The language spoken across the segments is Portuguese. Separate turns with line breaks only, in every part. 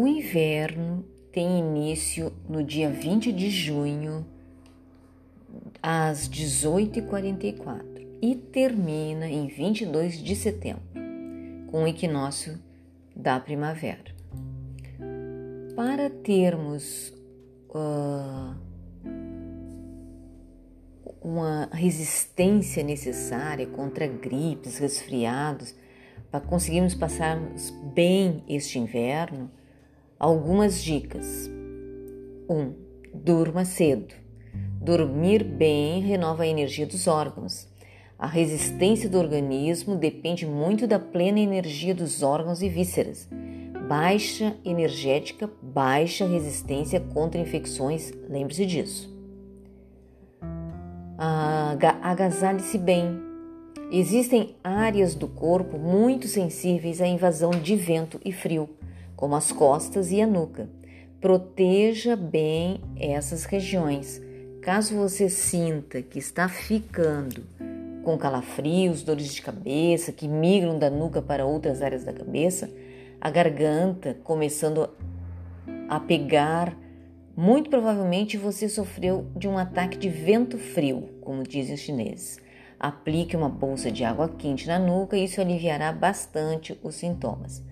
O inverno tem início no dia 20 de junho, às 18h44, e termina em 22 de setembro, com o equinócio da primavera. Para termos uh, uma resistência necessária contra gripes, resfriados, para conseguirmos passar bem este inverno, algumas dicas. 1. Um, durma cedo. Dormir bem renova a energia dos órgãos. A resistência do organismo depende muito da plena energia dos órgãos e vísceras. Baixa energética, baixa resistência contra infecções, lembre-se disso. Agasalhe-se bem. Existem áreas do corpo muito sensíveis à invasão de vento e frio, como as costas e a nuca. Proteja bem essas regiões. Caso você sinta que está ficando com calafrios, dores de cabeça que migram da nuca para outras áreas da cabeça, a garganta começando a pegar muito provavelmente você sofreu de um ataque de vento frio, como dizem os chineses. Aplique uma bolsa de água quente na nuca e isso aliviará bastante os sintomas.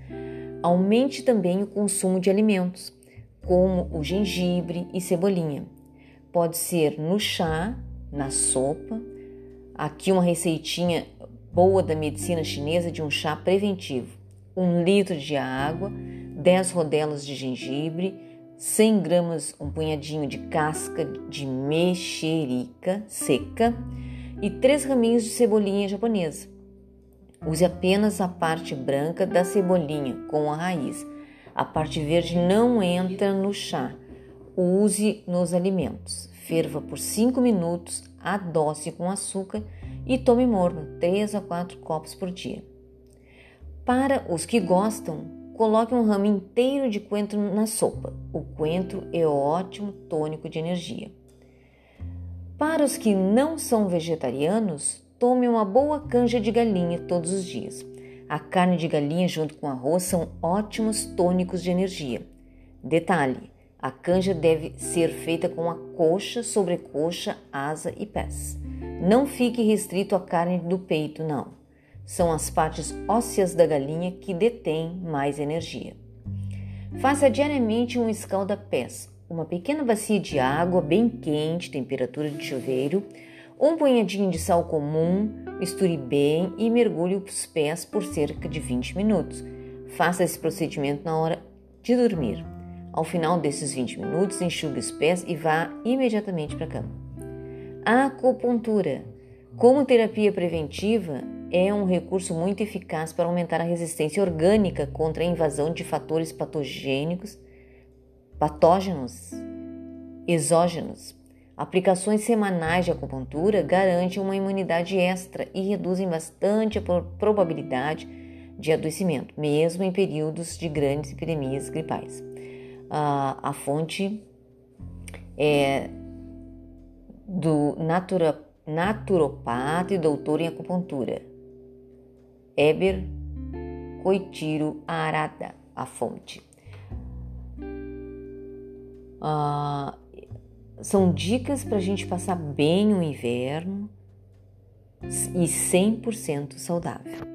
Aumente também o consumo de alimentos, como o gengibre e cebolinha. Pode ser no chá, na sopa. Aqui uma receitinha boa da medicina chinesa de um chá preventivo. Um litro de água, 10 rodelas de gengibre, 100 gramas, um punhadinho de casca de mexerica seca e 3 raminhos de cebolinha japonesa. Use apenas a parte branca da cebolinha com a raiz. A parte verde não entra no chá. Use nos alimentos. Ferva por 5 minutos, adoce com açúcar e tome morno, 3 a 4 copos por dia. Para os que gostam, Coloque um ramo inteiro de coentro na sopa. O coentro é ótimo tônico de energia. Para os que não são vegetarianos, tome uma boa canja de galinha todos os dias. A carne de galinha junto com arroz são ótimos tônicos de energia. Detalhe: a canja deve ser feita com a coxa, sobrecoxa, asa e pés. Não fique restrito à carne do peito, não são as partes ósseas da galinha que detêm mais energia. Faça diariamente um escalda-pés, uma pequena bacia de água bem quente, temperatura de chuveiro, um punhadinho de sal comum, misture bem e mergulhe os pés por cerca de 20 minutos. Faça esse procedimento na hora de dormir. Ao final desses 20 minutos, enxugue os pés e vá imediatamente para a cama. A acupuntura. Como terapia preventiva, é um recurso muito eficaz para aumentar a resistência orgânica contra a invasão de fatores patogênicos, patógenos, exógenos. Aplicações semanais de acupuntura garantem uma imunidade extra e reduzem bastante a probabilidade de adoecimento, mesmo em períodos de grandes epidemias gripais. a fonte é do natura, naturopata e doutor em acupuntura, Eber Coitiro Arada, a fonte. Ah, são dicas para a gente passar bem o inverno e 100% saudável.